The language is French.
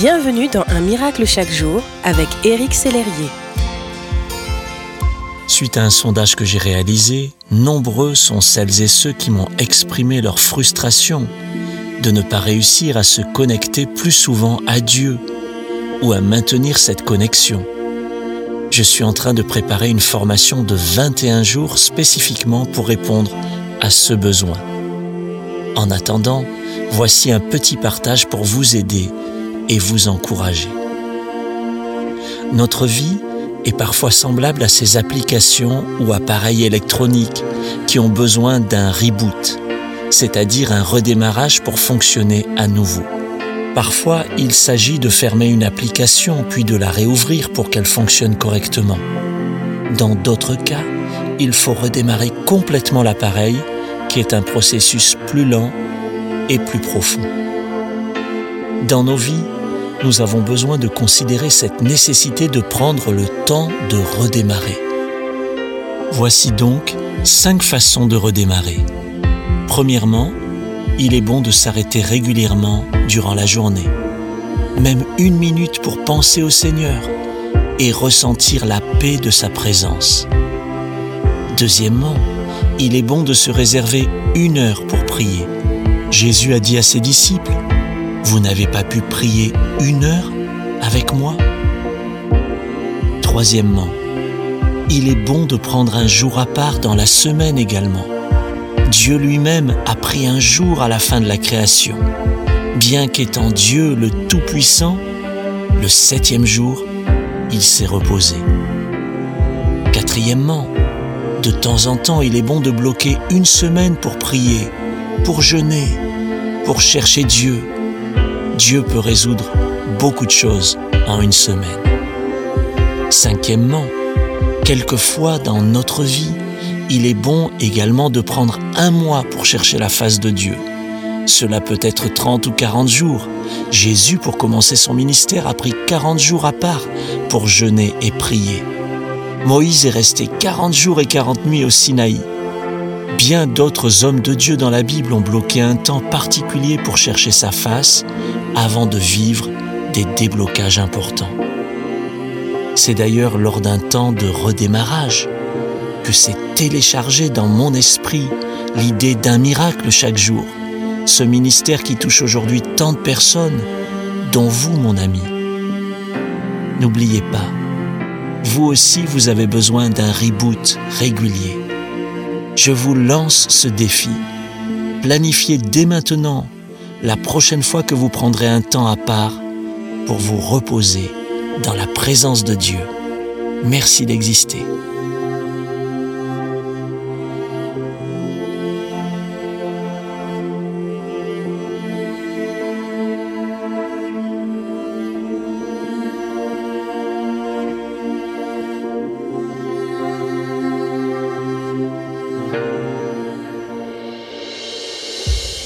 Bienvenue dans Un miracle chaque jour avec Éric Sellerier. Suite à un sondage que j'ai réalisé, nombreux sont celles et ceux qui m'ont exprimé leur frustration de ne pas réussir à se connecter plus souvent à Dieu ou à maintenir cette connexion. Je suis en train de préparer une formation de 21 jours spécifiquement pour répondre à ce besoin. En attendant, voici un petit partage pour vous aider et vous encourager. Notre vie est parfois semblable à ces applications ou appareils électroniques qui ont besoin d'un reboot, c'est-à-dire un redémarrage pour fonctionner à nouveau. Parfois, il s'agit de fermer une application puis de la réouvrir pour qu'elle fonctionne correctement. Dans d'autres cas, il faut redémarrer complètement l'appareil, qui est un processus plus lent et plus profond. Dans nos vies, nous avons besoin de considérer cette nécessité de prendre le temps de redémarrer. Voici donc cinq façons de redémarrer. Premièrement, il est bon de s'arrêter régulièrement durant la journée, même une minute pour penser au Seigneur et ressentir la paix de sa présence. Deuxièmement, il est bon de se réserver une heure pour prier. Jésus a dit à ses disciples, vous n'avez pas pu prier une heure avec moi? Troisièmement, il est bon de prendre un jour à part dans la semaine également. Dieu lui-même a pris un jour à la fin de la création. Bien qu'étant Dieu le Tout-Puissant, le septième jour, il s'est reposé. Quatrièmement, de temps en temps, il est bon de bloquer une semaine pour prier, pour jeûner, pour chercher Dieu, Dieu peut résoudre beaucoup de choses en une semaine. Cinquièmement, quelquefois dans notre vie, il est bon également de prendre un mois pour chercher la face de Dieu. Cela peut être 30 ou 40 jours. Jésus, pour commencer son ministère, a pris 40 jours à part pour jeûner et prier. Moïse est resté 40 jours et 40 nuits au Sinaï. Bien d'autres hommes de Dieu dans la Bible ont bloqué un temps particulier pour chercher sa face avant de vivre des déblocages importants. C'est d'ailleurs lors d'un temps de redémarrage que s'est téléchargé dans mon esprit l'idée d'un miracle chaque jour, ce ministère qui touche aujourd'hui tant de personnes, dont vous, mon ami. N'oubliez pas, vous aussi, vous avez besoin d'un reboot régulier. Je vous lance ce défi. Planifiez dès maintenant la prochaine fois que vous prendrez un temps à part pour vous reposer dans la présence de Dieu. Merci d'exister.